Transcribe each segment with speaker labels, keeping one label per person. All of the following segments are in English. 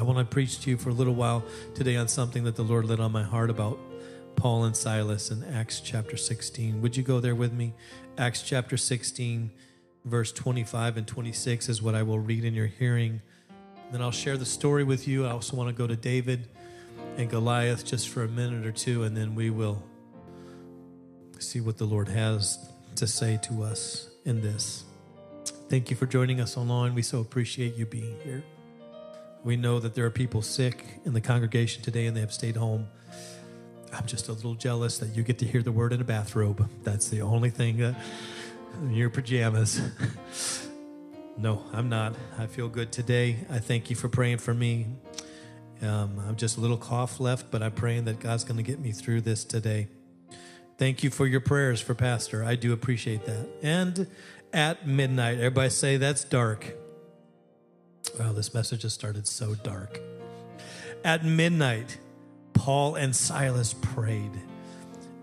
Speaker 1: I want to preach to you for a little while today on something that the Lord laid on my heart about Paul and Silas in Acts chapter 16. Would you go there with me? Acts chapter 16, verse 25 and 26 is what I will read in your hearing. Then I'll share the story with you. I also want to go to David and Goliath just for a minute or two, and then we will see what the Lord has to say to us in this. Thank you for joining us online. We so appreciate you being here. We know that there are people sick in the congregation today and they have stayed home. I'm just a little jealous that you get to hear the word in a bathrobe. That's the only thing that your pajamas. no, I'm not. I feel good today. I thank you for praying for me. Um, I'm just a little cough left, but I'm praying that God's going to get me through this today. Thank you for your prayers for Pastor. I do appreciate that. And at midnight, everybody say that's dark. Wow, this message has started so dark. At midnight, Paul and Silas prayed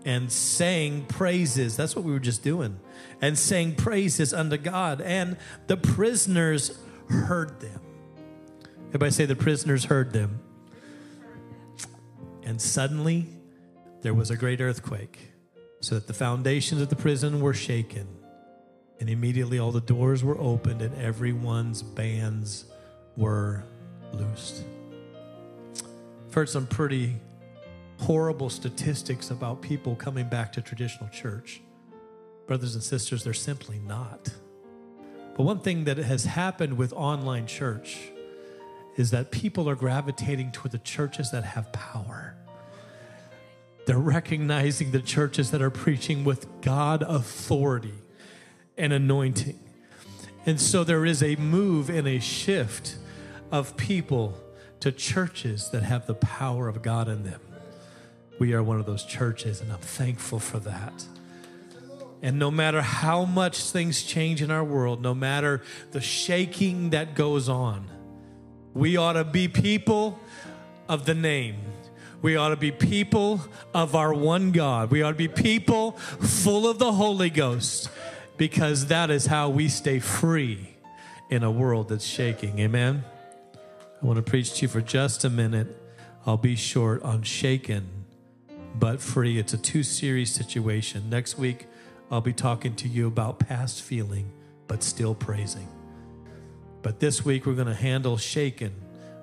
Speaker 1: and sang praises. That's what we were just doing. And sang praises unto God. And the prisoners heard them. Everybody say the prisoners heard them. And suddenly there was a great earthquake, so that the foundations of the prison were shaken. And immediately all the doors were opened and everyone's bands were loosed. I've heard some pretty horrible statistics about people coming back to traditional church. Brothers and sisters, they're simply not. But one thing that has happened with online church is that people are gravitating toward the churches that have power. They're recognizing the churches that are preaching with God authority and anointing. And so there is a move and a shift of people to churches that have the power of God in them. We are one of those churches, and I'm thankful for that. And no matter how much things change in our world, no matter the shaking that goes on, we ought to be people of the name. We ought to be people of our one God. We ought to be people full of the Holy Ghost because that is how we stay free in a world that's shaking. Amen. I want to preach to you for just a minute. I'll be short on shaken but free. It's a two series situation. Next week, I'll be talking to you about past feeling, but still praising. But this week, we're going to handle shaken,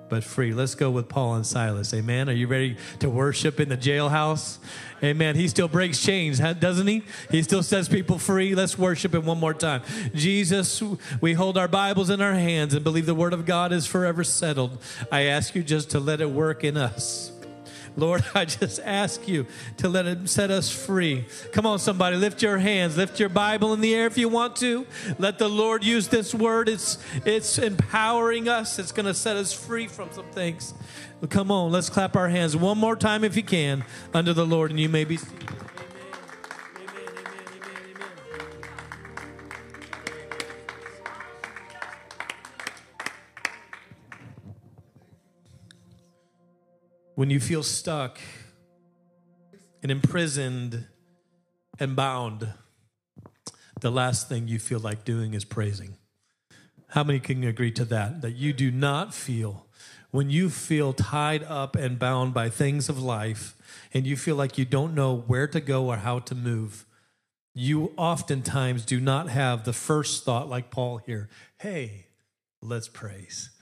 Speaker 1: but free. Let's go with Paul and Silas. Amen. Are you ready to worship in the jailhouse? Amen. He still breaks chains, doesn't he? He still sets people free. Let's worship him one more time. Jesus, we hold our Bibles in our hands and believe the word of God is forever settled. I ask you just to let it work in us. Lord, I just ask you to let it set us free. Come on, somebody, lift your hands, lift your Bible in the air if you want to. Let the Lord use this word. It's it's empowering us. It's going to set us free from some things. Come on, let's clap our hands one more time if you can under the Lord, and you may be seated. When you feel stuck and imprisoned and bound, the last thing you feel like doing is praising. How many can agree to that? That you do not feel when you feel tied up and bound by things of life and you feel like you don't know where to go or how to move, you oftentimes do not have the first thought, like Paul here hey, let's praise.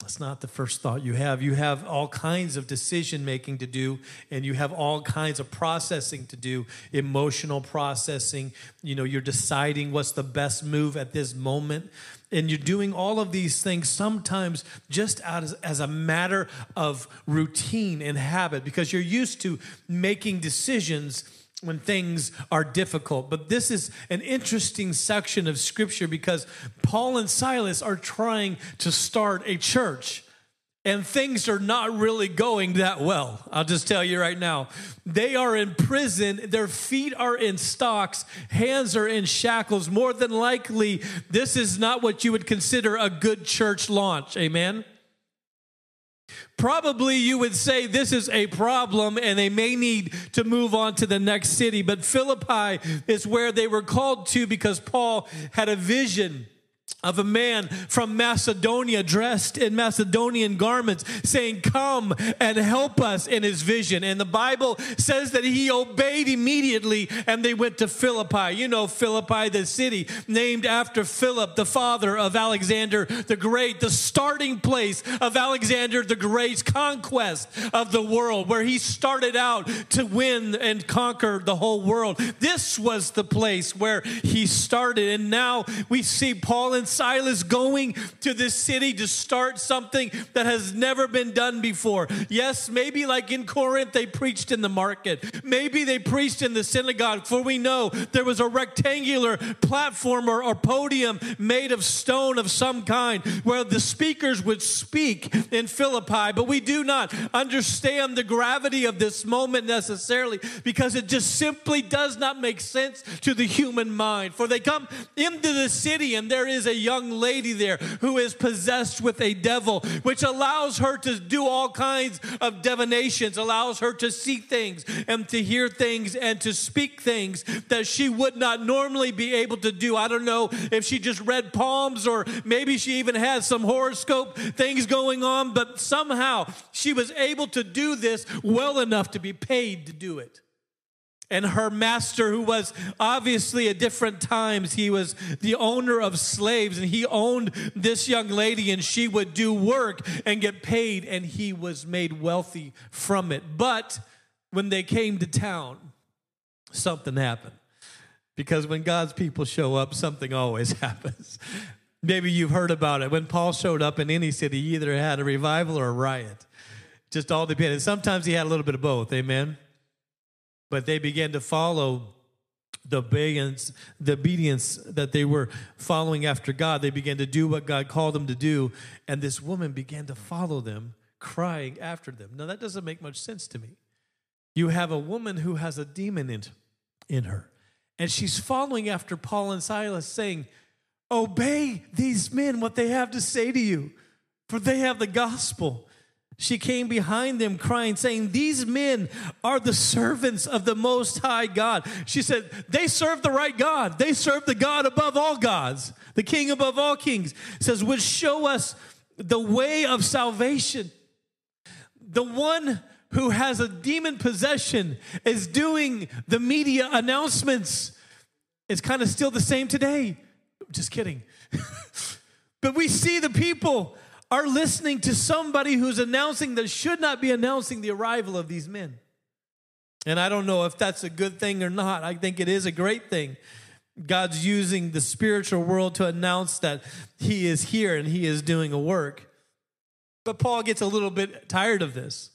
Speaker 1: That's not the first thought you have. You have all kinds of decision making to do, and you have all kinds of processing to do emotional processing. You know, you're deciding what's the best move at this moment. And you're doing all of these things sometimes just as, as a matter of routine and habit because you're used to making decisions when things are difficult. But this is an interesting section of scripture because Paul and Silas are trying to start a church. And things are not really going that well. I'll just tell you right now. They are in prison. Their feet are in stocks. Hands are in shackles. More than likely, this is not what you would consider a good church launch. Amen? Probably you would say this is a problem and they may need to move on to the next city. But Philippi is where they were called to because Paul had a vision of a man from Macedonia dressed in Macedonian garments saying, Come and help us in his vision. And the Bible says that he obeyed immediately and they went to Philippi. You know, Philippi, the city named after Philip, the father of Alexander the Great, the starting place of Alexander the Great's conquest of the world, where he started out to win and conquer the whole world. This was the place where he started. And now we see Paul and Silas going to this city to start something that has never been done before. Yes, maybe like in Corinth, they preached in the market. Maybe they preached in the synagogue, for we know there was a rectangular platform or, or podium made of stone of some kind where the speakers would speak in Philippi. But we do not understand the gravity of this moment necessarily because it just simply does not make sense to the human mind. For they come into the city and there is a young lady there who is possessed with a devil, which allows her to do all kinds of divinations, allows her to see things and to hear things and to speak things that she would not normally be able to do. I don't know if she just read palms or maybe she even had some horoscope things going on, but somehow she was able to do this well enough to be paid to do it and her master, who was obviously at different times, he was the owner of slaves, and he owned this young lady, and she would do work and get paid, and he was made wealthy from it. But when they came to town, something happened. Because when God's people show up, something always happens. Maybe you've heard about it. When Paul showed up in any city, he either had a revival or a riot. Just all depended. Sometimes he had a little bit of both. Amen but they began to follow the obedience, the obedience that they were following after God. They began to do what God called them to do, and this woman began to follow them, crying after them. Now that doesn't make much sense to me. You have a woman who has a demon in, in her, and she's following after Paul and Silas, saying, Obey these men, what they have to say to you, for they have the gospel. She came behind them crying, saying, These men are the servants of the Most High God. She said, They serve the right God. They serve the God above all gods, the King above all kings. says, Would show us the way of salvation. The one who has a demon possession is doing the media announcements. It's kind of still the same today. Just kidding. but we see the people are listening to somebody who's announcing that should not be announcing the arrival of these men. And I don't know if that's a good thing or not. I think it is a great thing. God's using the spiritual world to announce that He is here and He is doing a work. But Paul gets a little bit tired of this.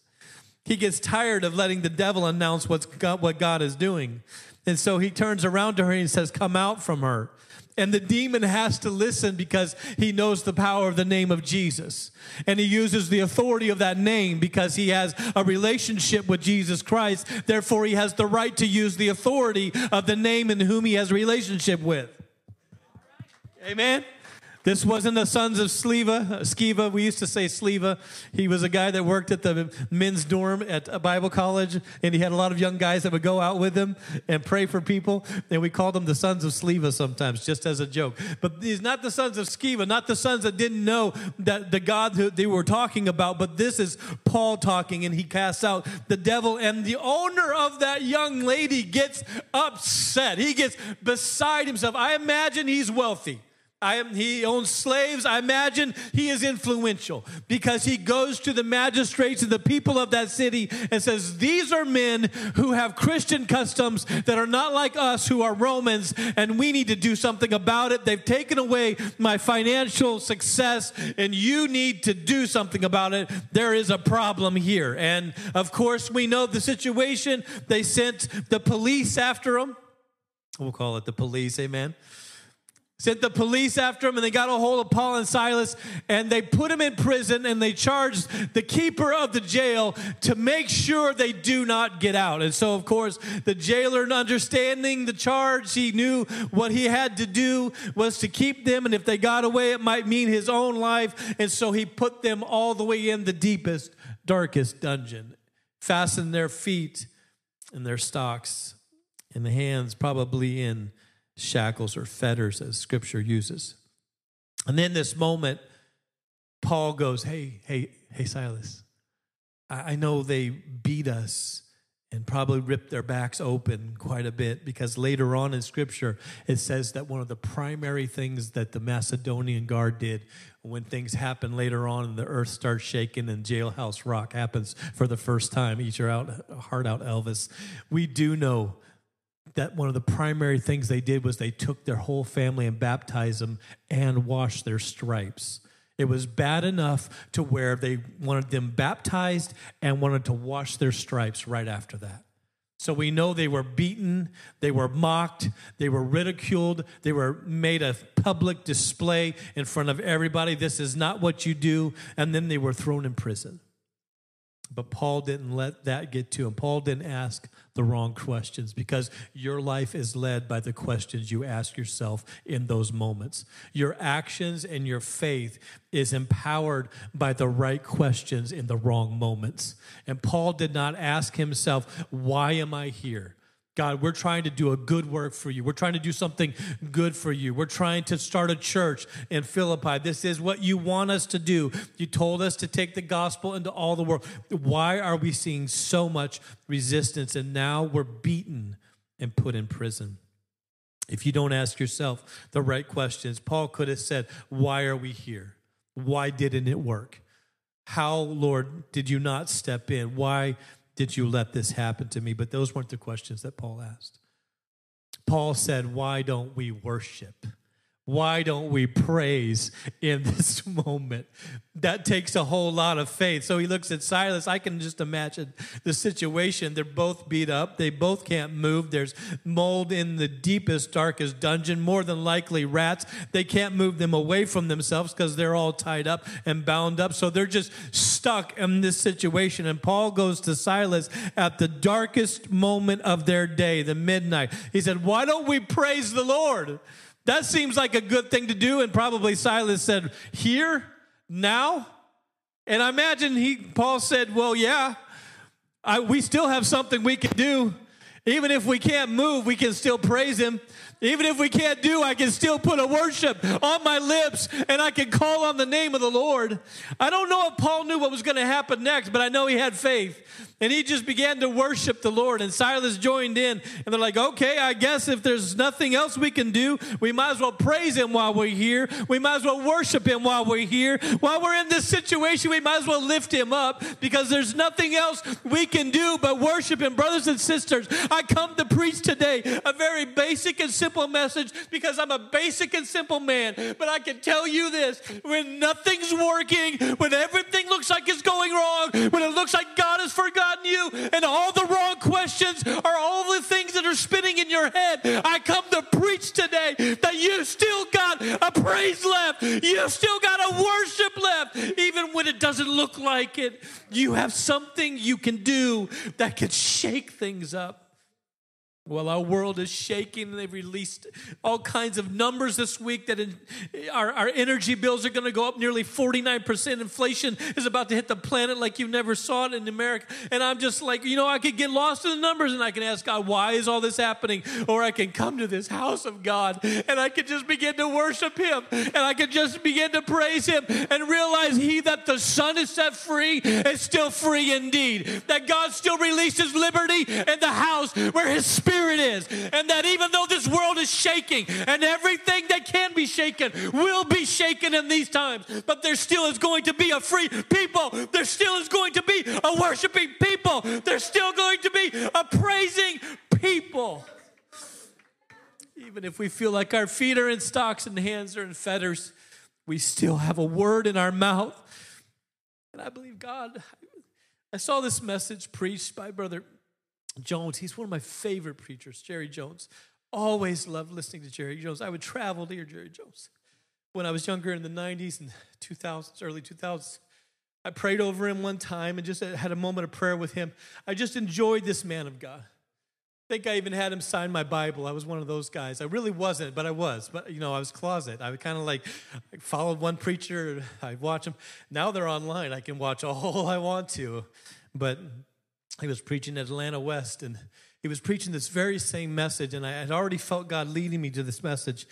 Speaker 1: He gets tired of letting the devil announce what's God, what God is doing. And so he turns around to her and says, Come out from her. And the demon has to listen because he knows the power of the name of Jesus. And he uses the authority of that name because he has a relationship with Jesus Christ. Therefore, he has the right to use the authority of the name in whom he has relationship with. Amen. This wasn't the sons of Sleva, Sceva. We used to say Sleva. He was a guy that worked at the men's dorm at a Bible college, and he had a lot of young guys that would go out with him and pray for people. And we called them the sons of Sleva sometimes, just as a joke. But he's not the sons of Sceva, not the sons that didn't know that the God that they were talking about. But this is Paul talking, and he casts out the devil. And the owner of that young lady gets upset. He gets beside himself. I imagine he's wealthy. I am, he owns slaves. I imagine he is influential because he goes to the magistrates and the people of that city and says, These are men who have Christian customs that are not like us who are Romans, and we need to do something about it. They've taken away my financial success, and you need to do something about it. There is a problem here. And of course, we know the situation. They sent the police after him. We'll call it the police, amen sent the police after him and they got a hold of Paul and Silas and they put him in prison and they charged the keeper of the jail to make sure they do not get out. And so, of course, the jailer, understanding the charge, he knew what he had to do was to keep them. And if they got away, it might mean his own life. And so he put them all the way in the deepest, darkest dungeon, fastened their feet in their stocks, and the hands probably in shackles or fetters as scripture uses. And then this moment, Paul goes, Hey, hey, hey, Silas, I know they beat us and probably ripped their backs open quite a bit because later on in scripture it says that one of the primary things that the Macedonian guard did when things happen later on and the earth starts shaking and jailhouse rock happens for the first time eat your out, heart out elvis we do know that one of the primary things they did was they took their whole family and baptized them and washed their stripes it was bad enough to where they wanted them baptized and wanted to wash their stripes right after that. So we know they were beaten, they were mocked, they were ridiculed, they were made a public display in front of everybody. This is not what you do. And then they were thrown in prison. But Paul didn't let that get to him. Paul didn't ask the wrong questions because your life is led by the questions you ask yourself in those moments. Your actions and your faith is empowered by the right questions in the wrong moments. And Paul did not ask himself, Why am I here? God, we're trying to do a good work for you. We're trying to do something good for you. We're trying to start a church in Philippi. This is what you want us to do. You told us to take the gospel into all the world. Why are we seeing so much resistance and now we're beaten and put in prison? If you don't ask yourself the right questions, Paul could have said, Why are we here? Why didn't it work? How, Lord, did you not step in? Why did you let this happen to me? But those weren't the questions that Paul asked. Paul said, Why don't we worship? Why don't we praise in this moment? That takes a whole lot of faith. So he looks at Silas. I can just imagine the situation. They're both beat up. They both can't move. There's mold in the deepest, darkest dungeon, more than likely rats. They can't move them away from themselves because they're all tied up and bound up. So they're just stuck in this situation. And Paul goes to Silas at the darkest moment of their day, the midnight. He said, Why don't we praise the Lord? That seems like a good thing to do. And probably Silas said, Here, now? And I imagine he, Paul said, Well, yeah, I, we still have something we can do. Even if we can't move, we can still praise him. Even if we can't do, I can still put a worship on my lips and I can call on the name of the Lord. I don't know if Paul knew what was going to happen next, but I know he had faith. And he just began to worship the Lord. And Silas joined in. And they're like, okay, I guess if there's nothing else we can do, we might as well praise him while we're here. We might as well worship him while we're here. While we're in this situation, we might as well lift him up because there's nothing else we can do but worship him. Brothers and sisters, I come to preach today a very basic and simple message because I'm a basic and simple man. But I can tell you this when nothing's working, when everything looks like it's going wrong, when it looks like God has forgotten forgotten you, and all the wrong questions are all the things that are spinning in your head. I come to preach today that you still got a praise left. You still got a worship left. Even when it doesn't look like it, you have something you can do that can shake things up. Well, our world is shaking, they've released all kinds of numbers this week that in, our, our energy bills are going to go up nearly 49%. Inflation is about to hit the planet like you never saw it in America. And I'm just like, you know, I could get lost in the numbers and I can ask God, why is all this happening? Or I can come to this house of God and I can just begin to worship Him and I can just begin to praise Him and realize He that the Son is set free is still free indeed. That God still releases liberty in the house where His Spirit Spirit is. And that even though this world is shaking and everything that can be shaken will be shaken in these times, but there still is going to be a free people. There still is going to be a worshiping people. There's still going to be a praising people. Even if we feel like our feet are in stocks and hands are in fetters, we still have a word in our mouth. And I believe God. I saw this message preached by Brother Jones. He's one of my favorite preachers, Jerry Jones. Always loved listening to Jerry Jones. I would travel to hear Jerry Jones. When I was younger in the 90s and 2000s, early 2000s, I prayed over him one time and just had a moment of prayer with him. I just enjoyed this man of God. I think I even had him sign my Bible. I was one of those guys. I really wasn't, but I was. But you know, I was closet. I would kind of like I followed one preacher. I watch them. Now they're online. I can watch all I want to. But he was preaching at Atlanta West, and he was preaching this very same message. And I had already felt God leading me to this message.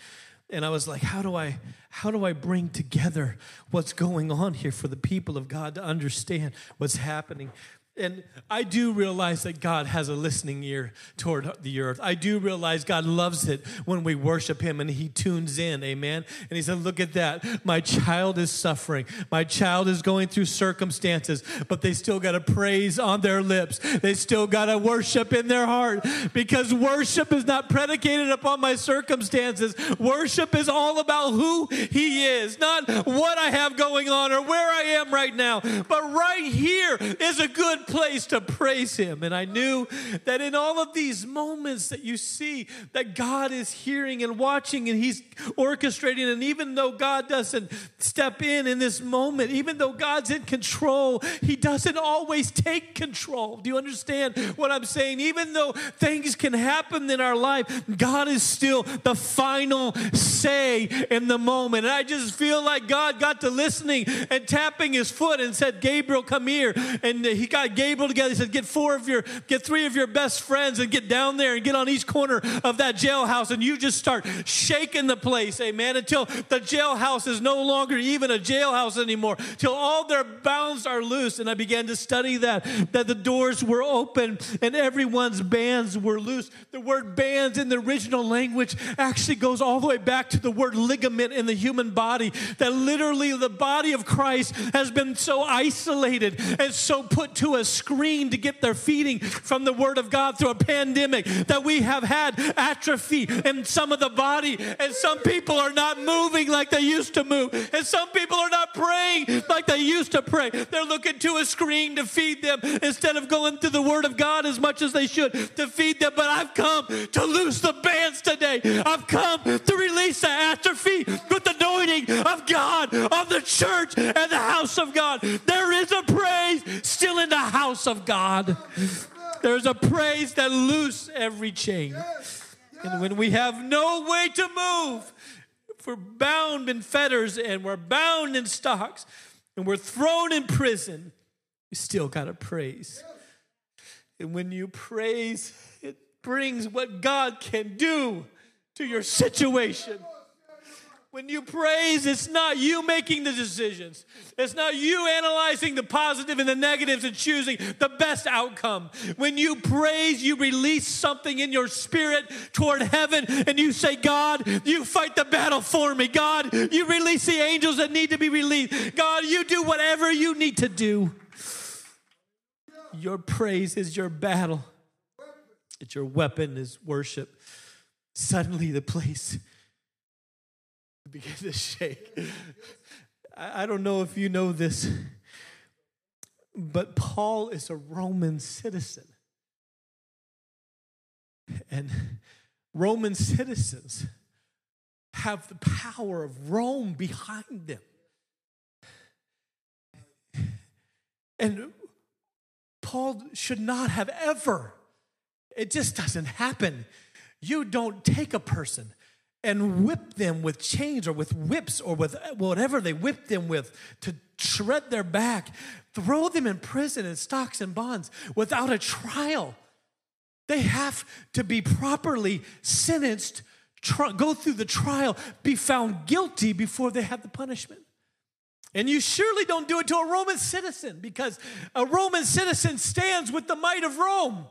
Speaker 1: and I was like, how do I how do I bring together what's going on here for the people of God to understand what's happening? And I do realize that God has a listening ear toward the earth. I do realize God loves it when we worship Him and He tunes in. Amen. And He said, Look at that. My child is suffering. My child is going through circumstances, but they still got to praise on their lips. They still got to worship in their heart because worship is not predicated upon my circumstances. Worship is all about who He is, not what I have going on or where I am right now. But right here is a good place to praise him. And I knew that in all of these moments that you see that God is hearing and watching and he's orchestrating and even though God doesn't step in in this moment, even though God's in control, he doesn't always take control. Do you understand what I'm saying? Even though things can happen in our life, God is still the final say in the moment. And I just feel like God got to listening and tapping his foot and said, Gabriel, come here. And he got Gabriel together. He said, Get four of your, get three of your best friends and get down there and get on each corner of that jailhouse. And you just start shaking the place, amen, until the jailhouse is no longer even a jailhouse anymore, till all their bounds are loose. And I began to study that, that the doors were open and everyone's bands were loose. The word bands in the original language actually goes all the way back to the word ligament in the human body, that literally the body of Christ has been so isolated and so put to a screen to get their feeding from the Word of God through a pandemic, that we have had atrophy in some of the body, and some people are not moving like they used to move, and some people are not praying like they used to pray. They're looking to a screen to feed them instead of going to the Word of God as much as they should to feed them. But I've come to loose the bands today. I've come to release the atrophy with the anointing of God, of the church, and the house of God. There is a praise still in the house of God. There's a praise that loose every chain. And when we have no way to move, if we're bound in fetters and we're bound in stocks and we're thrown in prison, you still got to praise. And when you praise, it brings what God can do to your situation. When you praise, it's not you making the decisions. It's not you analyzing the positive and the negatives and choosing the best outcome. When you praise, you release something in your spirit toward heaven and you say, God, you fight the battle for me. God, you release the angels that need to be released. God, you do whatever you need to do. Your praise is your battle, it's your weapon, is worship. Suddenly, the place began to shake. I don't know if you know this, but Paul is a Roman citizen. And Roman citizens have the power of Rome behind them. And Paul should not have ever, it just doesn't happen. You don't take a person and whip them with chains or with whips or with whatever they whip them with to shred their back, throw them in prison in stocks and bonds without a trial. They have to be properly sentenced, go through the trial, be found guilty before they have the punishment. And you surely don't do it to a Roman citizen because a Roman citizen stands with the might of Rome.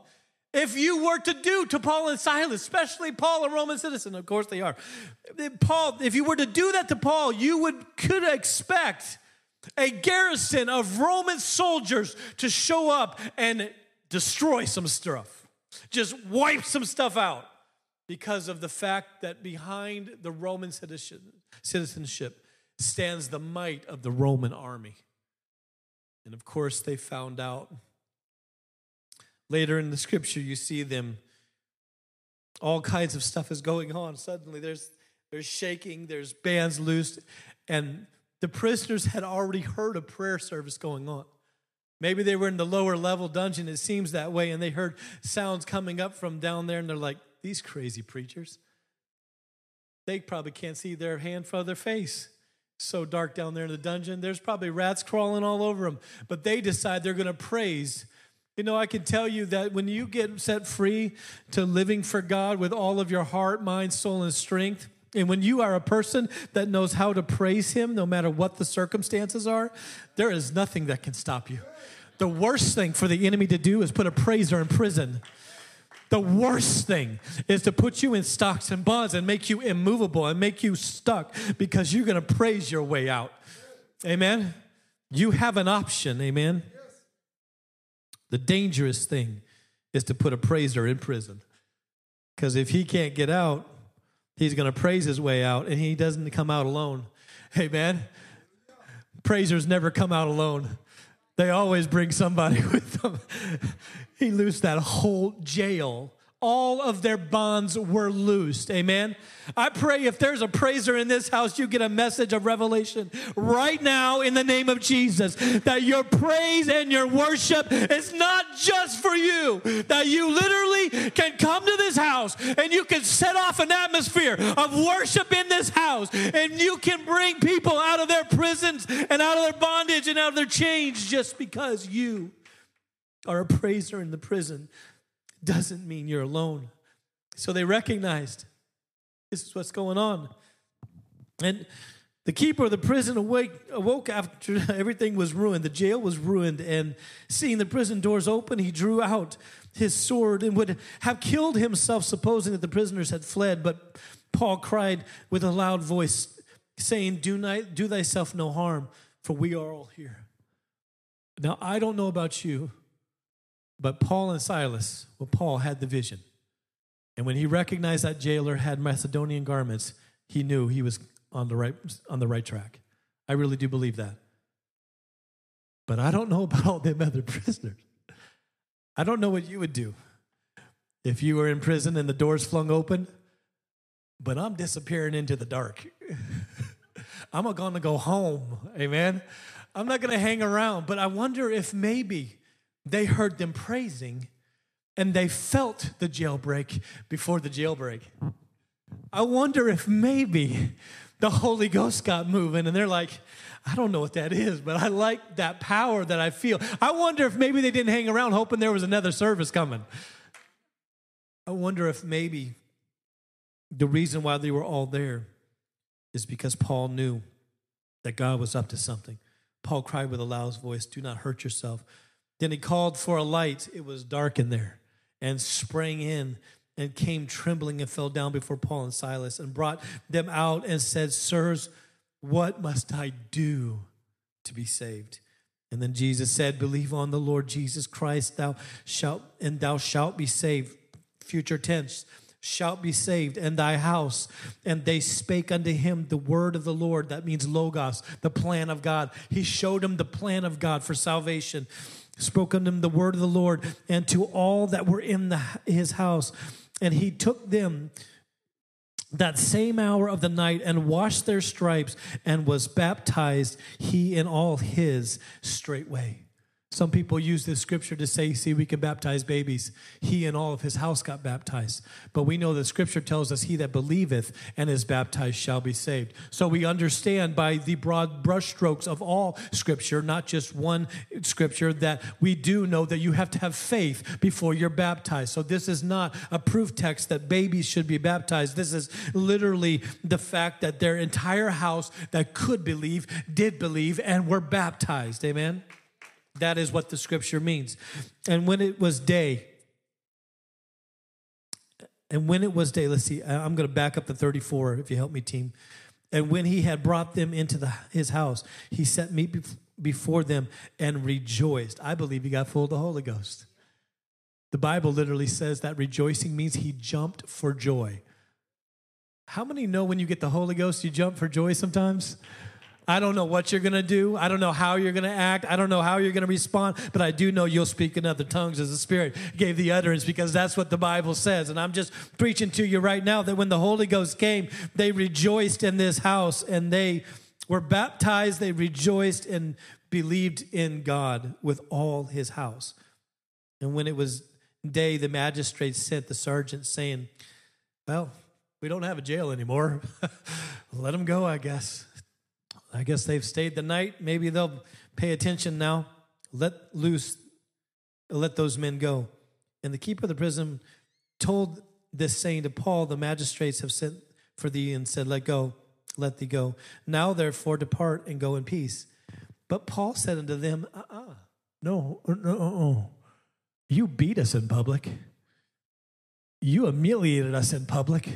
Speaker 1: If you were to do to Paul and Silas, especially Paul, a Roman citizen, of course they are. Paul, if you were to do that to Paul, you would could expect a garrison of Roman soldiers to show up and destroy some stuff, just wipe some stuff out because of the fact that behind the Roman citizenship stands the might of the Roman army. And of course, they found out Later in the scripture, you see them, all kinds of stuff is going on. Suddenly, there's, there's shaking, there's bands loosed, and the prisoners had already heard a prayer service going on. Maybe they were in the lower level dungeon, it seems that way, and they heard sounds coming up from down there, and they're like, These crazy preachers. They probably can't see their hand from their face. So dark down there in the dungeon. There's probably rats crawling all over them. But they decide they're going to praise you know, I can tell you that when you get set free to living for God with all of your heart, mind, soul, and strength, And when you are a person that knows how to praise Him, no matter what the circumstances are, there is nothing that can stop you. The worst thing for the enemy to do is put a praiser in prison. The worst thing is to put you in stocks and bonds and make you immovable and make you stuck because you're going to praise your way out. Amen. You have an option. Amen. The dangerous thing is to put a praiser in prison because if he can't get out, he's going to praise his way out and he doesn't come out alone. Amen. Praisers never come out alone. They always bring somebody with them. he loosed that whole jail all of their bonds were loosed. Amen. I pray if there's a praiser in this house, you get a message of revelation right now in the name of Jesus that your praise and your worship is not just for you, that you literally can come to this house and you can set off an atmosphere of worship in this house and you can bring people out of their prisons and out of their bondage and out of their chains just because you are a praiser in the prison doesn't mean you're alone. So they recognized this is what's going on. And the keeper of the prison awake, awoke after everything was ruined. The jail was ruined. And seeing the prison doors open, he drew out his sword and would have killed himself, supposing that the prisoners had fled. But Paul cried with a loud voice, saying, Do, not, do thyself no harm, for we are all here. Now, I don't know about you, but Paul and Silas, well, Paul had the vision. And when he recognized that jailer had Macedonian garments, he knew he was on the right, on the right track. I really do believe that. But I don't know about all them other prisoners. I don't know what you would do if you were in prison and the doors flung open, but I'm disappearing into the dark. I'm going to go home. Amen. I'm not going to hang around, but I wonder if maybe they heard them praising and they felt the jailbreak before the jailbreak. I wonder if maybe the Holy Ghost got moving and they're like, I don't know what that is, but I like that power that I feel. I wonder if maybe they didn't hang around hoping there was another service coming. I wonder if maybe the reason why they were all there is because Paul knew that God was up to something. Paul cried with a loud voice, Do not hurt yourself then he called for a light. It was dark in there and sprang in and came trembling and fell down before Paul and Silas and brought them out and said, Sirs, what must I do to be saved? And then Jesus said, Believe on the Lord Jesus Christ, thou shalt, and thou shalt be saved. Future tense, shalt be saved, and thy house. And they spake unto him the word of the Lord. That means Logos, the plan of God. He showed him the plan of God for salvation spoke unto him the word of the Lord and to all that were in the, his house. And he took them that same hour of the night and washed their stripes and was baptized, he and all his straightway. Some people use this scripture to say, see, we can baptize babies. He and all of his house got baptized. But we know the scripture tells us, he that believeth and is baptized shall be saved. So we understand by the broad brushstrokes of all scripture, not just one scripture, that we do know that you have to have faith before you're baptized. So this is not a proof text that babies should be baptized. This is literally the fact that their entire house that could believe did believe and were baptized. Amen. That is what the scripture means. And when it was day, and when it was day, let's see, I'm going to back up to 34 if you help me, team. And when he had brought them into the, his house, he set meat before them and rejoiced. I believe he got full of the Holy Ghost. The Bible literally says that rejoicing means he jumped for joy. How many know when you get the Holy Ghost, you jump for joy sometimes? I don't know what you're going to do. I don't know how you're going to act. I don't know how you're going to respond, but I do know you'll speak in other tongues as the Spirit gave the utterance because that's what the Bible says. And I'm just preaching to you right now that when the Holy Ghost came, they rejoiced in this house and they were baptized. They rejoiced and believed in God with all his house. And when it was day, the magistrates sent the sergeant saying, Well, we don't have a jail anymore. Let them go, I guess. I guess they've stayed the night. Maybe they'll pay attention now. Let loose, let those men go. And the keeper of the prison told this saying to Paul, the magistrates have sent for thee and said, Let go, let thee go. Now therefore depart and go in peace. But Paul said unto them, uh uh no, no, no, you beat us in public. You humiliated us in public.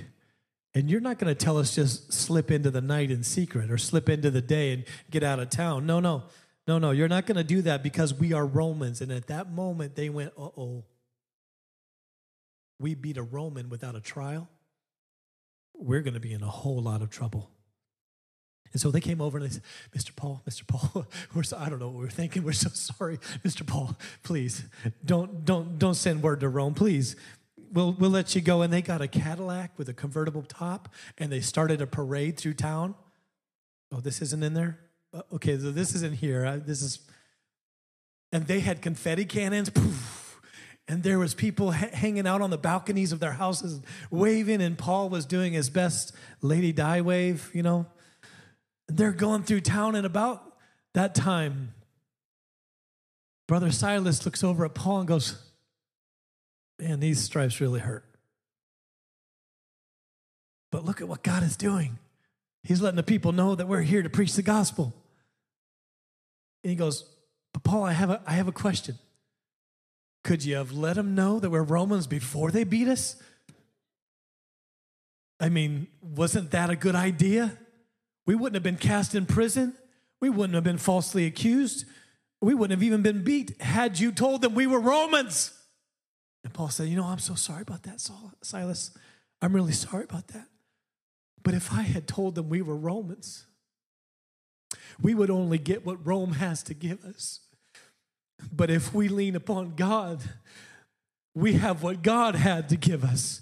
Speaker 1: And you're not going to tell us just slip into the night in secret or slip into the day and get out of town. No, no, no, no. You're not going to do that because we are Romans. And at that moment, they went, uh oh. We beat a Roman without a trial. We're going to be in a whole lot of trouble. And so they came over and they said, Mr. Paul, Mr. Paul, we're so, I don't know what we're thinking. We're so sorry. Mr. Paul, please don't, don't, don't send word to Rome. Please, we'll, we'll let you go. And they got a Cadillac with a convertible top and they started a parade through town. Oh, this isn't in there? Uh, okay, so this isn't here. I, this is, and they had confetti cannons. Poof, and there was people ha- hanging out on the balconies of their houses waving and paul was doing his best lady di wave you know they're going through town, and about that time, Brother Silas looks over at Paul and goes, Man, these stripes really hurt. But look at what God is doing. He's letting the people know that we're here to preach the gospel. And he goes, But Paul, I have a, I have a question. Could you have let them know that we're Romans before they beat us? I mean, wasn't that a good idea? We wouldn't have been cast in prison. We wouldn't have been falsely accused. We wouldn't have even been beat had you told them we were Romans. And Paul said, You know, I'm so sorry about that, Silas. I'm really sorry about that. But if I had told them we were Romans, we would only get what Rome has to give us. But if we lean upon God, we have what God had to give us.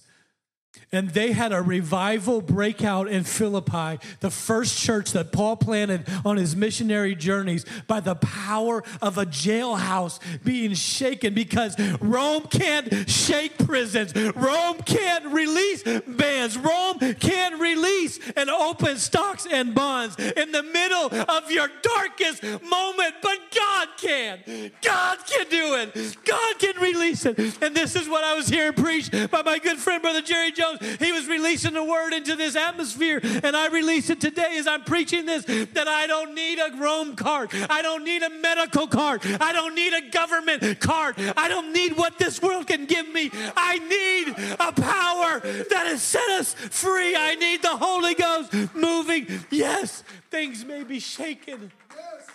Speaker 1: And they had a revival breakout in Philippi, the first church that Paul planted on his missionary journeys by the power of a jailhouse being shaken because Rome can't shake prisons. Rome can't release bans. Rome can't release and open stocks and bonds in the middle of your darkest moment, but God can. God can do it. God can release it. And this is what I was hearing preached by my good friend, Brother Jerry Jones He was releasing the word into this atmosphere. And I release it today as I'm preaching this that I don't need a Rome card. I don't need a medical card. I don't need a government card. I don't need what this world can give me. I need a power that has set us free. I need the Holy Ghost moving. Yes, things may be shaken,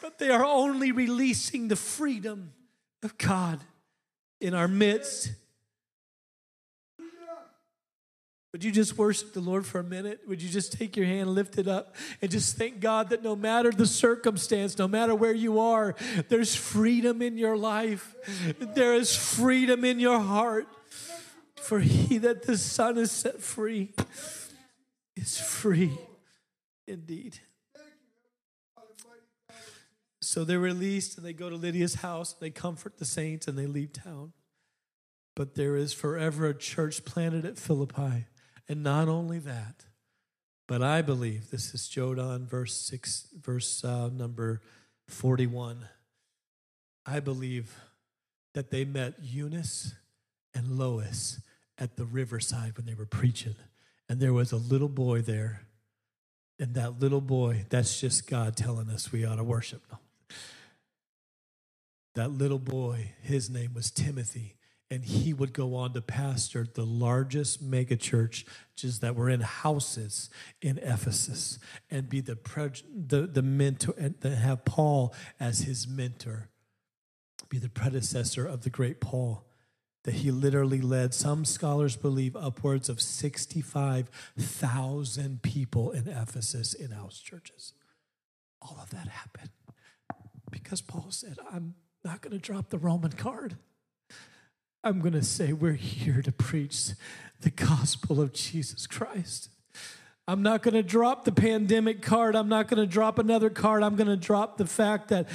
Speaker 1: but they are only releasing the freedom of God in our midst. Would you just worship the Lord for a minute? Would you just take your hand, lift it up, and just thank God that no matter the circumstance, no matter where you are, there's freedom in your life. There is freedom in your heart. For he that the Son is set free is free indeed. So they're released and they go to Lydia's house, they comfort the saints, and they leave town. But there is forever a church planted at Philippi and not only that, but I believe this is Jodan verse six, verse uh, number forty-one. I believe that they met Eunice and Lois at the riverside when they were preaching, and there was a little boy there, and that little boy, that's just God telling us we ought to worship. That little boy, his name was Timothy and he would go on to pastor the largest megachurches that were in houses in Ephesus and be the, the, the mentor and have Paul as his mentor, be the predecessor of the great Paul. That he literally led, some scholars believe, upwards of 65,000 people in Ephesus in house churches. All of that happened because Paul said, I'm not going to drop the Roman card. I'm going to say we're here to preach the gospel of Jesus Christ. I'm not going to drop the pandemic card. I'm not going to drop another card. I'm going to drop the fact that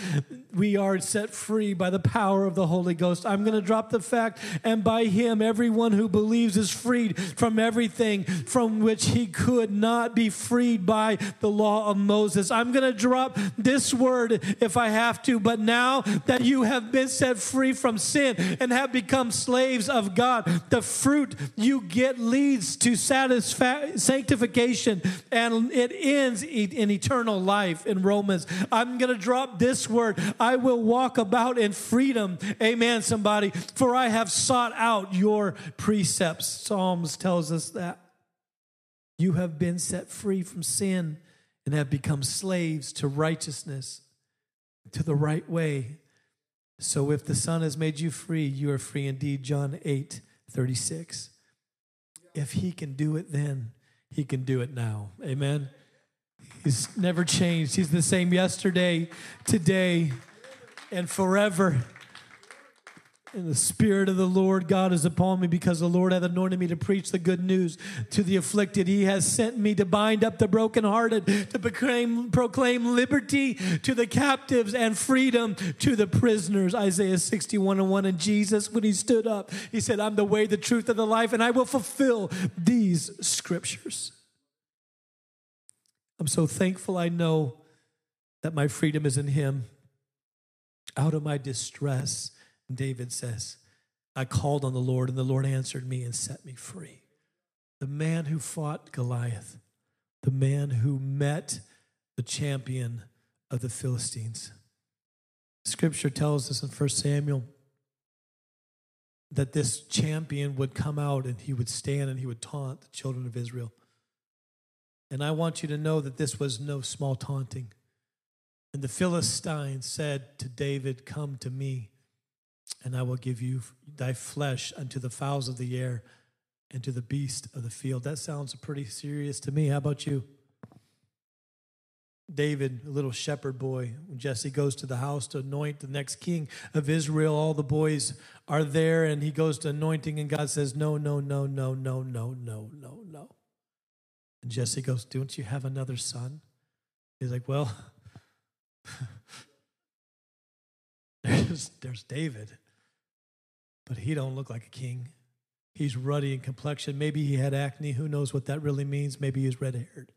Speaker 1: we are set free by the power of the Holy Ghost. I'm going to drop the fact, and by Him, everyone who believes is freed from everything from which he could not be freed by the law of Moses. I'm going to drop this word if I have to, but now that you have been set free from sin and have become slaves of God, the fruit you get leads to satisfa- sanctification salvation and it ends in eternal life in Romans. I'm going to drop this word. I will walk about in freedom. Amen, somebody. For I have sought out your precepts. Psalms tells us that. You have been set free from sin and have become slaves to righteousness, to the right way. So if the Son has made you free, you are free indeed. John 8 36. If he can do it then, he can do it now. Amen. He's never changed. He's the same yesterday, today, and forever. And the Spirit of the Lord God is upon me because the Lord hath anointed me to preach the good news to the afflicted. He has sent me to bind up the brokenhearted, to proclaim, proclaim liberty to the captives and freedom to the prisoners. Isaiah 61 and 1. And Jesus, when he stood up, he said, I'm the way, the truth, and the life, and I will fulfill these scriptures. I'm so thankful I know that my freedom is in him. Out of my distress, David says, I called on the Lord, and the Lord answered me and set me free. The man who fought Goliath, the man who met the champion of the Philistines. Scripture tells us in 1 Samuel that this champion would come out and he would stand and he would taunt the children of Israel. And I want you to know that this was no small taunting. And the Philistines said to David, Come to me and I will give you thy flesh unto the fowls of the air and to the beast of the field. That sounds pretty serious to me. How about you? David, a little shepherd boy, when Jesse goes to the house to anoint the next king of Israel, all the boys are there and he goes to anointing, and God says, No, no, no, no, no, no, no, no, no. And Jesse goes, Don't you have another son? He's like, Well, there's, there's David but he don't look like a king. He's ruddy in complexion. Maybe he had acne. Who knows what that really means? Maybe he's red haired.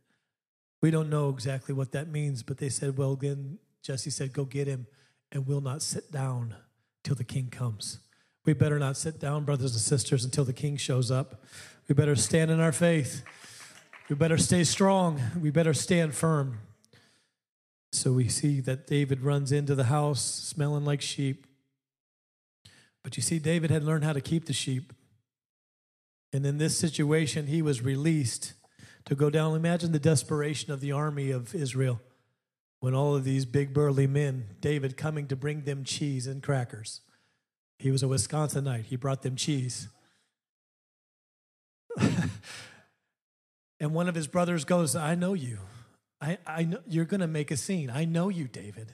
Speaker 1: We don't know exactly what that means, but they said, well, then Jesse said, go get him, and we'll not sit down till the king comes. We better not sit down, brothers and sisters, until the king shows up. We better stand in our faith. We better stay strong. We better stand firm. So we see that David runs into the house smelling like sheep. But you see, David had learned how to keep the sheep. And in this situation, he was released to go down. Imagine the desperation of the army of Israel when all of these big burly men, David coming to bring them cheese and crackers. He was a Wisconsinite, he brought them cheese. and one of his brothers goes, I know you. I, I know you're going to make a scene. I know you, David.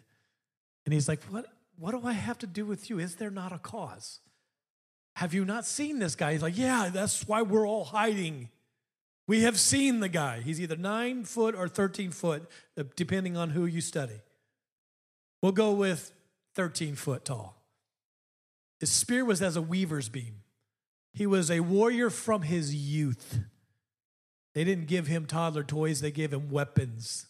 Speaker 1: And he's like, What? What do I have to do with you? Is there not a cause? Have you not seen this guy? He's like, Yeah, that's why we're all hiding. We have seen the guy. He's either nine foot or 13 foot, uh, depending on who you study. We'll go with 13 foot tall. His spear was as a weaver's beam. He was a warrior from his youth. They didn't give him toddler toys, they gave him weapons.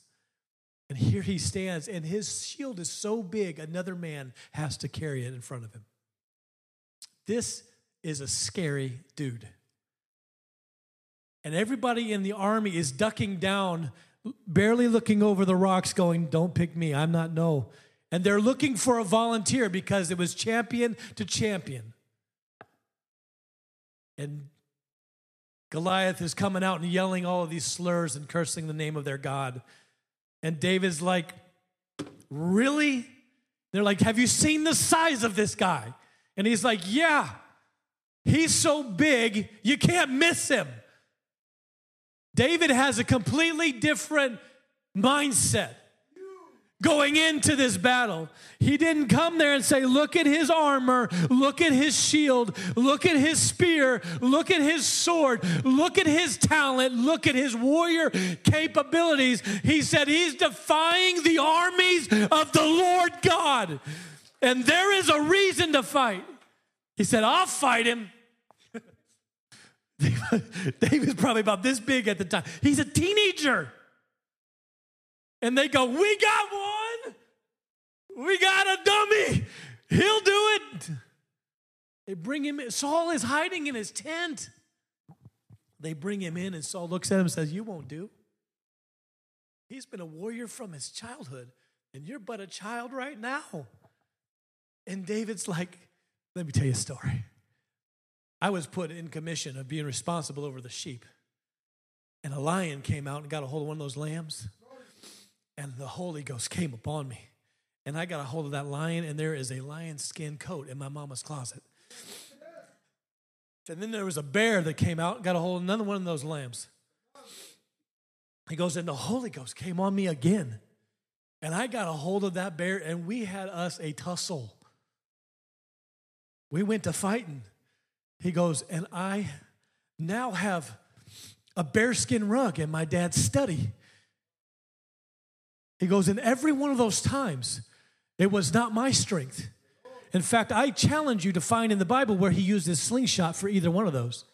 Speaker 1: And here he stands, and his shield is so big, another man has to carry it in front of him. This is a scary dude. And everybody in the army is ducking down, barely looking over the rocks, going, Don't pick me, I'm not no. And they're looking for a volunteer because it was champion to champion. And Goliath is coming out and yelling all of these slurs and cursing the name of their God. And David's like, Really? They're like, Have you seen the size of this guy? And he's like, Yeah, he's so big, you can't miss him. David has a completely different mindset going into this battle. He didn't come there and say, Look at his armor, look at his shield, look at his spear, look at his sword, look at his talent, look at his warrior capabilities. He said, He's defying the armies of the Lord God. And there is a reason to fight. He said, I'll fight him. David's probably about this big at the time. He's a teenager. And they go, We got one. We got a dummy. He'll do it. They bring him in. Saul is hiding in his tent. They bring him in, and Saul looks at him and says, You won't do. He's been a warrior from his childhood, and you're but a child right now. And David's like, let me tell you a story. I was put in commission of being responsible over the sheep. And a lion came out and got a hold of one of those lambs. And the Holy Ghost came upon me. And I got a hold of that lion, and there is a lion skin coat in my mama's closet. And then there was a bear that came out and got a hold of another one of those lambs. He goes, and the Holy Ghost came on me again. And I got a hold of that bear, and we had us a tussle. We went to fighting. He goes, and I now have a bearskin rug in my dad's study. He goes, in every one of those times, it was not my strength. In fact, I challenge you to find in the Bible where he used his slingshot for either one of those.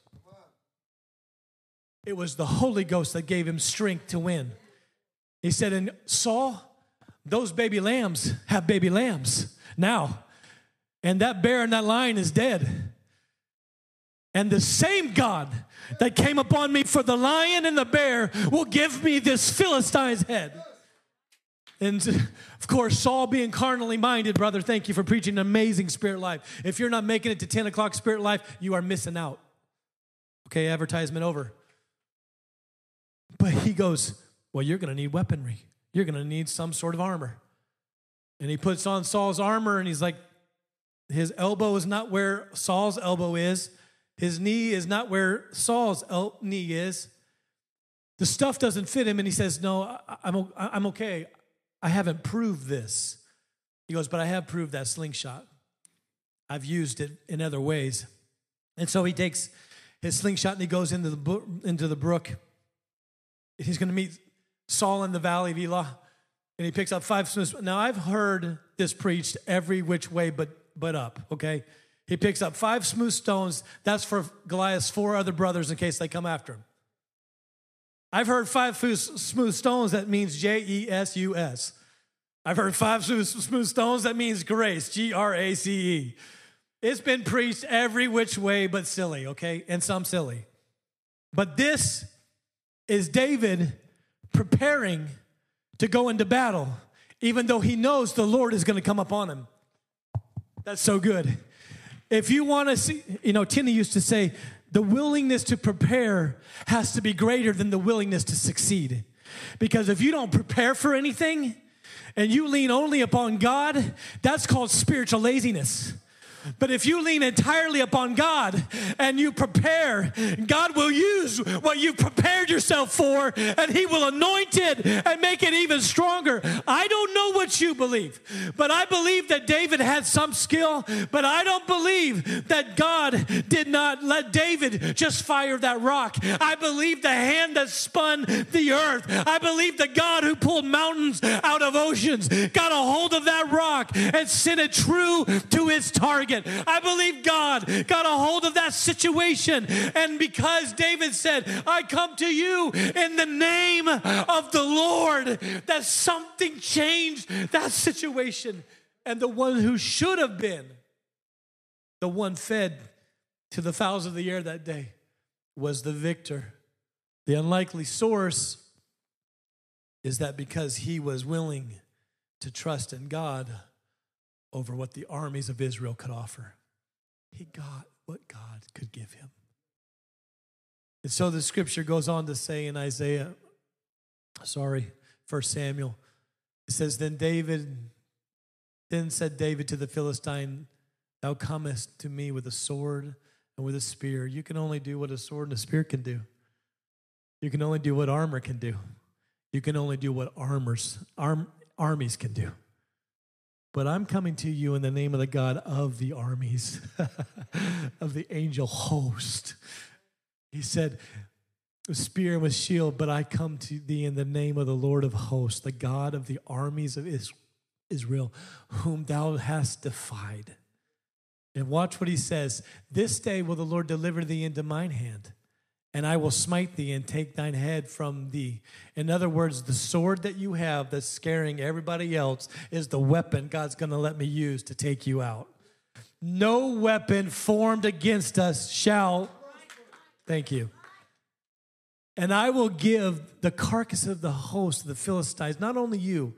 Speaker 1: It was the Holy Ghost that gave him strength to win. He said, And Saul, those baby lambs have baby lambs now. And that bear and that lion is dead. And the same God that came upon me for the lion and the bear will give me this Philistine's head. And of course, Saul being carnally minded, brother, thank you for preaching an amazing spirit life. If you're not making it to 10 o'clock spirit life, you are missing out. Okay, advertisement over. But he goes, Well, you're going to need weaponry. You're going to need some sort of armor. And he puts on Saul's armor and he's like, His elbow is not where Saul's elbow is, his knee is not where Saul's el- knee is. The stuff doesn't fit him, and he says, No, I'm, I'm okay. I haven't proved this. He goes, But I have proved that slingshot. I've used it in other ways. And so he takes his slingshot and he goes into the, into the brook. He's going to meet Saul in the valley of Elah. And he picks up five smooths. Now, I've heard this preached every which way but, but up, okay? He picks up five smooth stones. That's for Goliath's four other brothers in case they come after him. I've heard five smooth stones, that means J E S U S. I've heard five smooth stones, that means grace, G R A C E. It's been preached every which way but silly, okay? And some silly. But this is David preparing to go into battle, even though he knows the Lord is to come upon him. That's so good. If you want to see, you know, Tina used to say, the willingness to prepare has to be greater than the willingness to succeed. Because if you don't prepare for anything and you lean only upon God, that's called spiritual laziness. But if you lean entirely upon God and you prepare, God will use what you've prepared yourself for and He will anoint it and make it even stronger. I don't know what you believe, but I believe that David had some skill, but I don't believe that God did not let David just fire that rock. I believe the hand that spun the earth, I believe the God who pulled mountains out of oceans got a hold of that rock and sent it true to its target. I believe God got a hold of that situation. And because David said, I come to you in the name of the Lord, that something changed that situation. And the one who should have been the one fed to the fowls of the air that day was the victor. The unlikely source is that because he was willing to trust in God, over what the armies of Israel could offer. He got what God could give him. And so the scripture goes on to say in Isaiah, sorry, First Samuel, it says, Then David, then said David to the Philistine, Thou comest to me with a sword and with a spear. You can only do what a sword and a spear can do. You can only do what armor can do. You can only do what armors, arm, armies can do. But I'm coming to you in the name of the God of the armies, of the angel host. He said, with spear and with shield, but I come to thee in the name of the Lord of hosts, the God of the armies of Israel, whom thou hast defied. And watch what he says This day will the Lord deliver thee into mine hand and I will smite thee and take thine head from thee. In other words, the sword that you have that's scaring everybody else is the weapon God's going to let me use to take you out. No weapon formed against us shall. Thank you. and I will give the carcass of the host of the Philistines, not only you,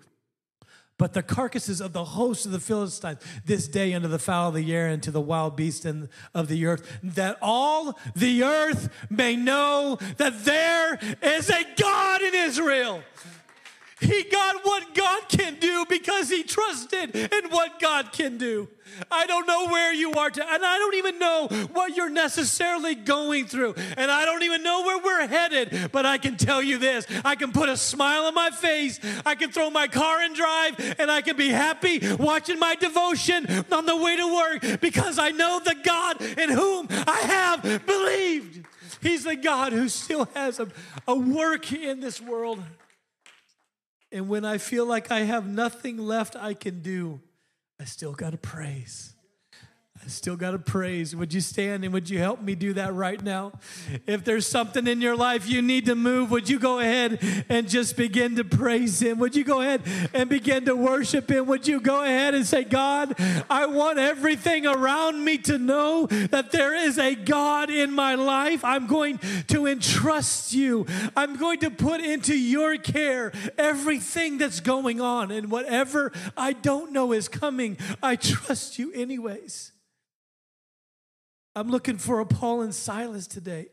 Speaker 1: but the carcasses of the host of the Philistines this day unto the fowl of the air and to the wild beast of the earth, that all the earth may know that there is a God in Israel. He got what God can do because he trusted in what God can do. I don't know where you are, to, and I don't even know what you're necessarily going through, and I don't even know where we're headed. But I can tell you this I can put a smile on my face, I can throw my car in drive, and I can be happy watching my devotion on the way to work because I know the God in whom I have believed. He's the God who still has a, a work in this world. And when I feel like I have nothing left I can do, I still got to praise. I still got to praise. Would you stand and would you help me do that right now? If there's something in your life you need to move, would you go ahead and just begin to praise Him? Would you go ahead and begin to worship Him? Would you go ahead and say, God, I want everything around me to know that there is a God in my life. I'm going to entrust you. I'm going to put into your care everything that's going on. And whatever I don't know is coming, I trust you anyways. I'm looking for a Paul and Silas today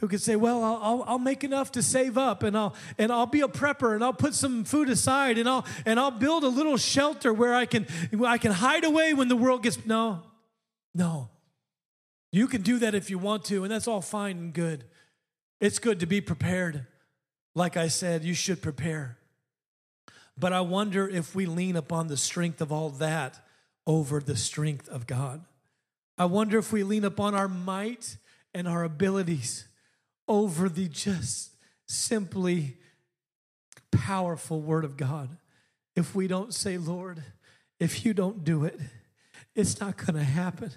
Speaker 1: who could say, "Well, I'll, I'll, I'll, make enough to save up, and I'll and I'll be a prepper, and I'll put some food aside, and I'll and I'll build a little shelter where I can I can hide away when the world gets no, no. You can do that if you want to, and that's all fine and good. It's good to be prepared. Like I said, you should prepare. But I wonder if we lean upon the strength of all that over the strength of God. I wonder if we lean upon our might and our abilities over the just simply powerful Word of God. If we don't say, Lord, if you don't do it, it's not going to happen.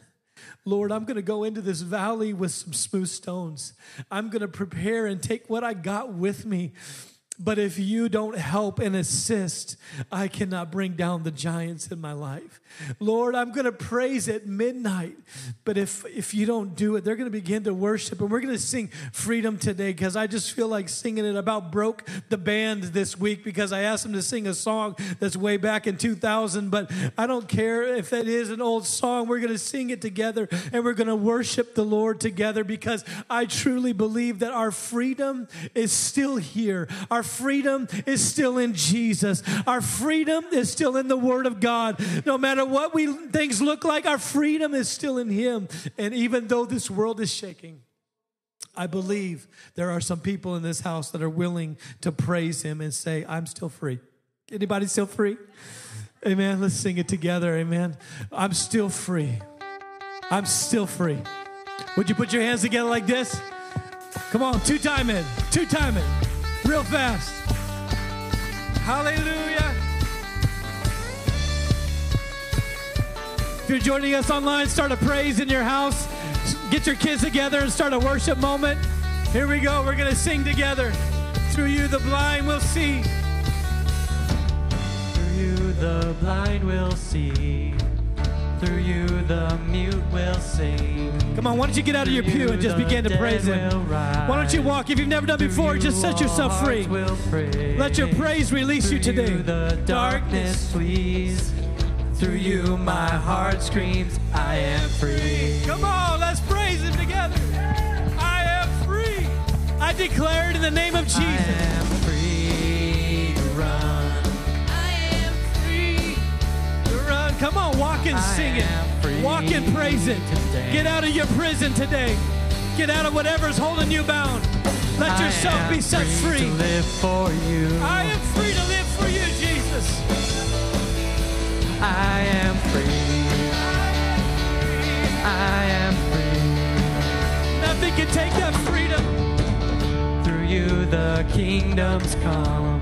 Speaker 1: Lord, I'm going to go into this valley with some smooth stones. I'm going to prepare and take what I got with me but if you don't help and assist, I cannot bring down the giants in my life. Lord, I'm going to praise at midnight, but if if you don't do it, they're going to begin to worship and we're going to sing freedom today cuz I just feel like singing it about broke the band this week because I asked them to sing a song that's way back in 2000, but I don't care if that is an old song. We're going to sing it together and we're going to worship the Lord together because I truly believe that our freedom is still here. Our freedom is still in Jesus. Our freedom is still in the Word of God. No matter what we things look like, our freedom is still in Him. And even though this world is shaking, I believe there are some people in this house that are willing to praise Him and say, I'm still free. Anybody still free? Amen. Let's sing it together. Amen. I'm still free. I'm still free. Would you put your hands together like this? Come on, two time in, two time in real fast. Hallelujah. If you're joining us online, start a praise in your house. Get your kids together and start a worship moment. Here we go. We're going to sing together. Through you, the blind will see.
Speaker 2: Through you, the blind will see. Through you, the mute will sing.
Speaker 1: Come on, why don't you get out of your pew and just begin to praise Him? Why don't you walk? If you've never done before, just set yourself free. Let your praise release you today.
Speaker 2: The darkness flees. Through you, my heart screams, I am free.
Speaker 1: Come on, let's praise Him together. I am free. I declare it in the name of Jesus. I
Speaker 2: am free to run.
Speaker 1: Come on, walk and sing it. Walk and praise it. Get out of your prison today. Get out of whatever's holding you bound. Let yourself be set free.
Speaker 2: free. live for you.
Speaker 1: I am free to live for you, Jesus.
Speaker 2: I am free. I am free.
Speaker 1: Nothing can take that freedom.
Speaker 2: Through you the kingdoms come.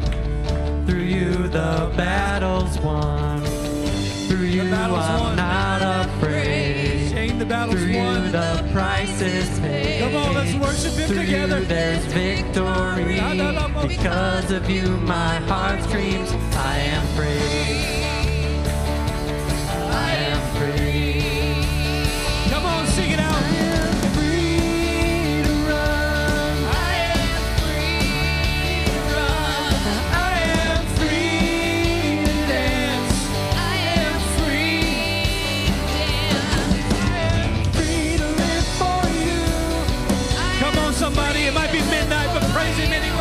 Speaker 2: Through you the battles won. Through you I'm won. not afraid.
Speaker 1: Shane, the battle's
Speaker 2: Through
Speaker 1: won.
Speaker 2: you the price is paid.
Speaker 1: Come on, let's worship Him
Speaker 2: Through
Speaker 1: together.
Speaker 2: You there's victory. Because of you, my heart screams, I am free.
Speaker 1: It
Speaker 2: might be midnight, but praise Him anyway.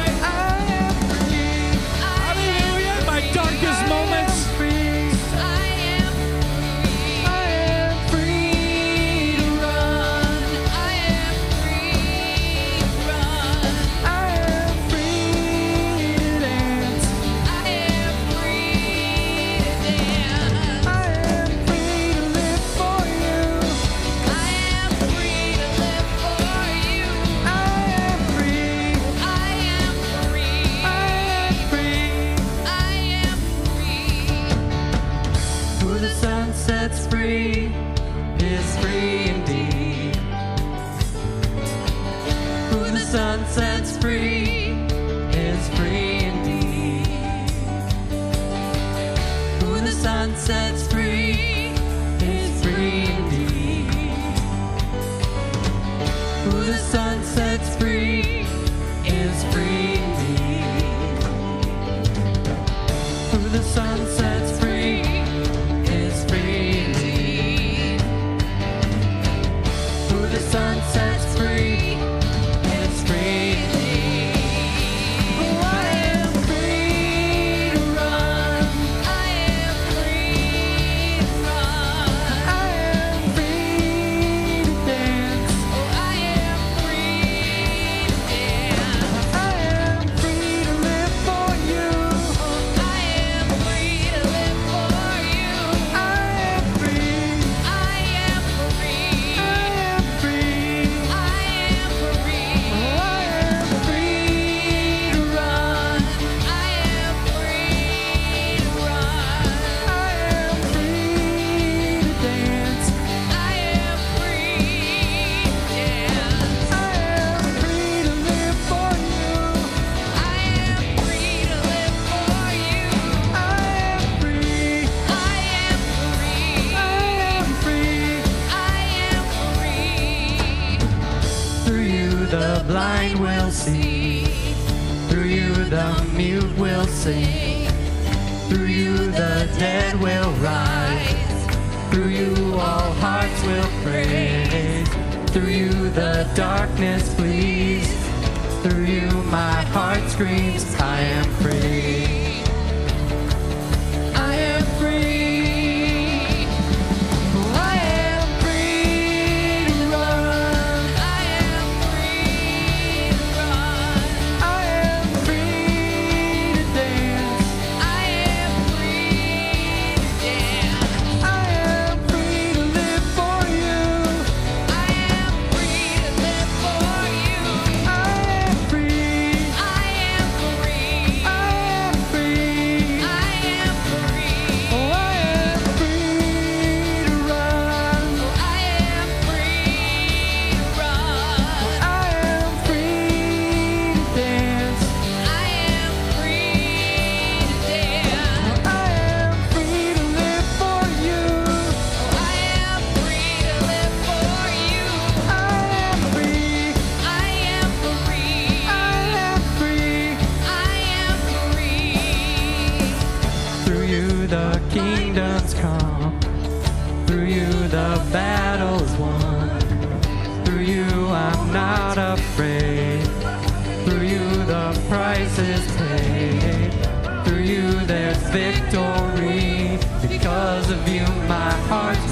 Speaker 2: the kingdom's come. Through you the battle's won. Through you I'm not afraid. Through you the price is paid. Through you there's victory. Because of you my heart.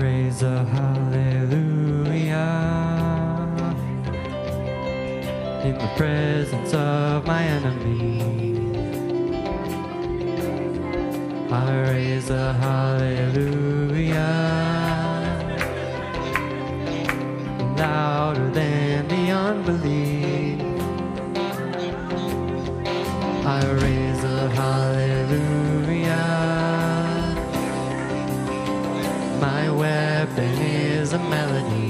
Speaker 2: raise a hallelujah in the presence of my enemies. I raise a hallelujah
Speaker 3: louder than the unbelief. I raise a hallelujah. Weapon is a melody.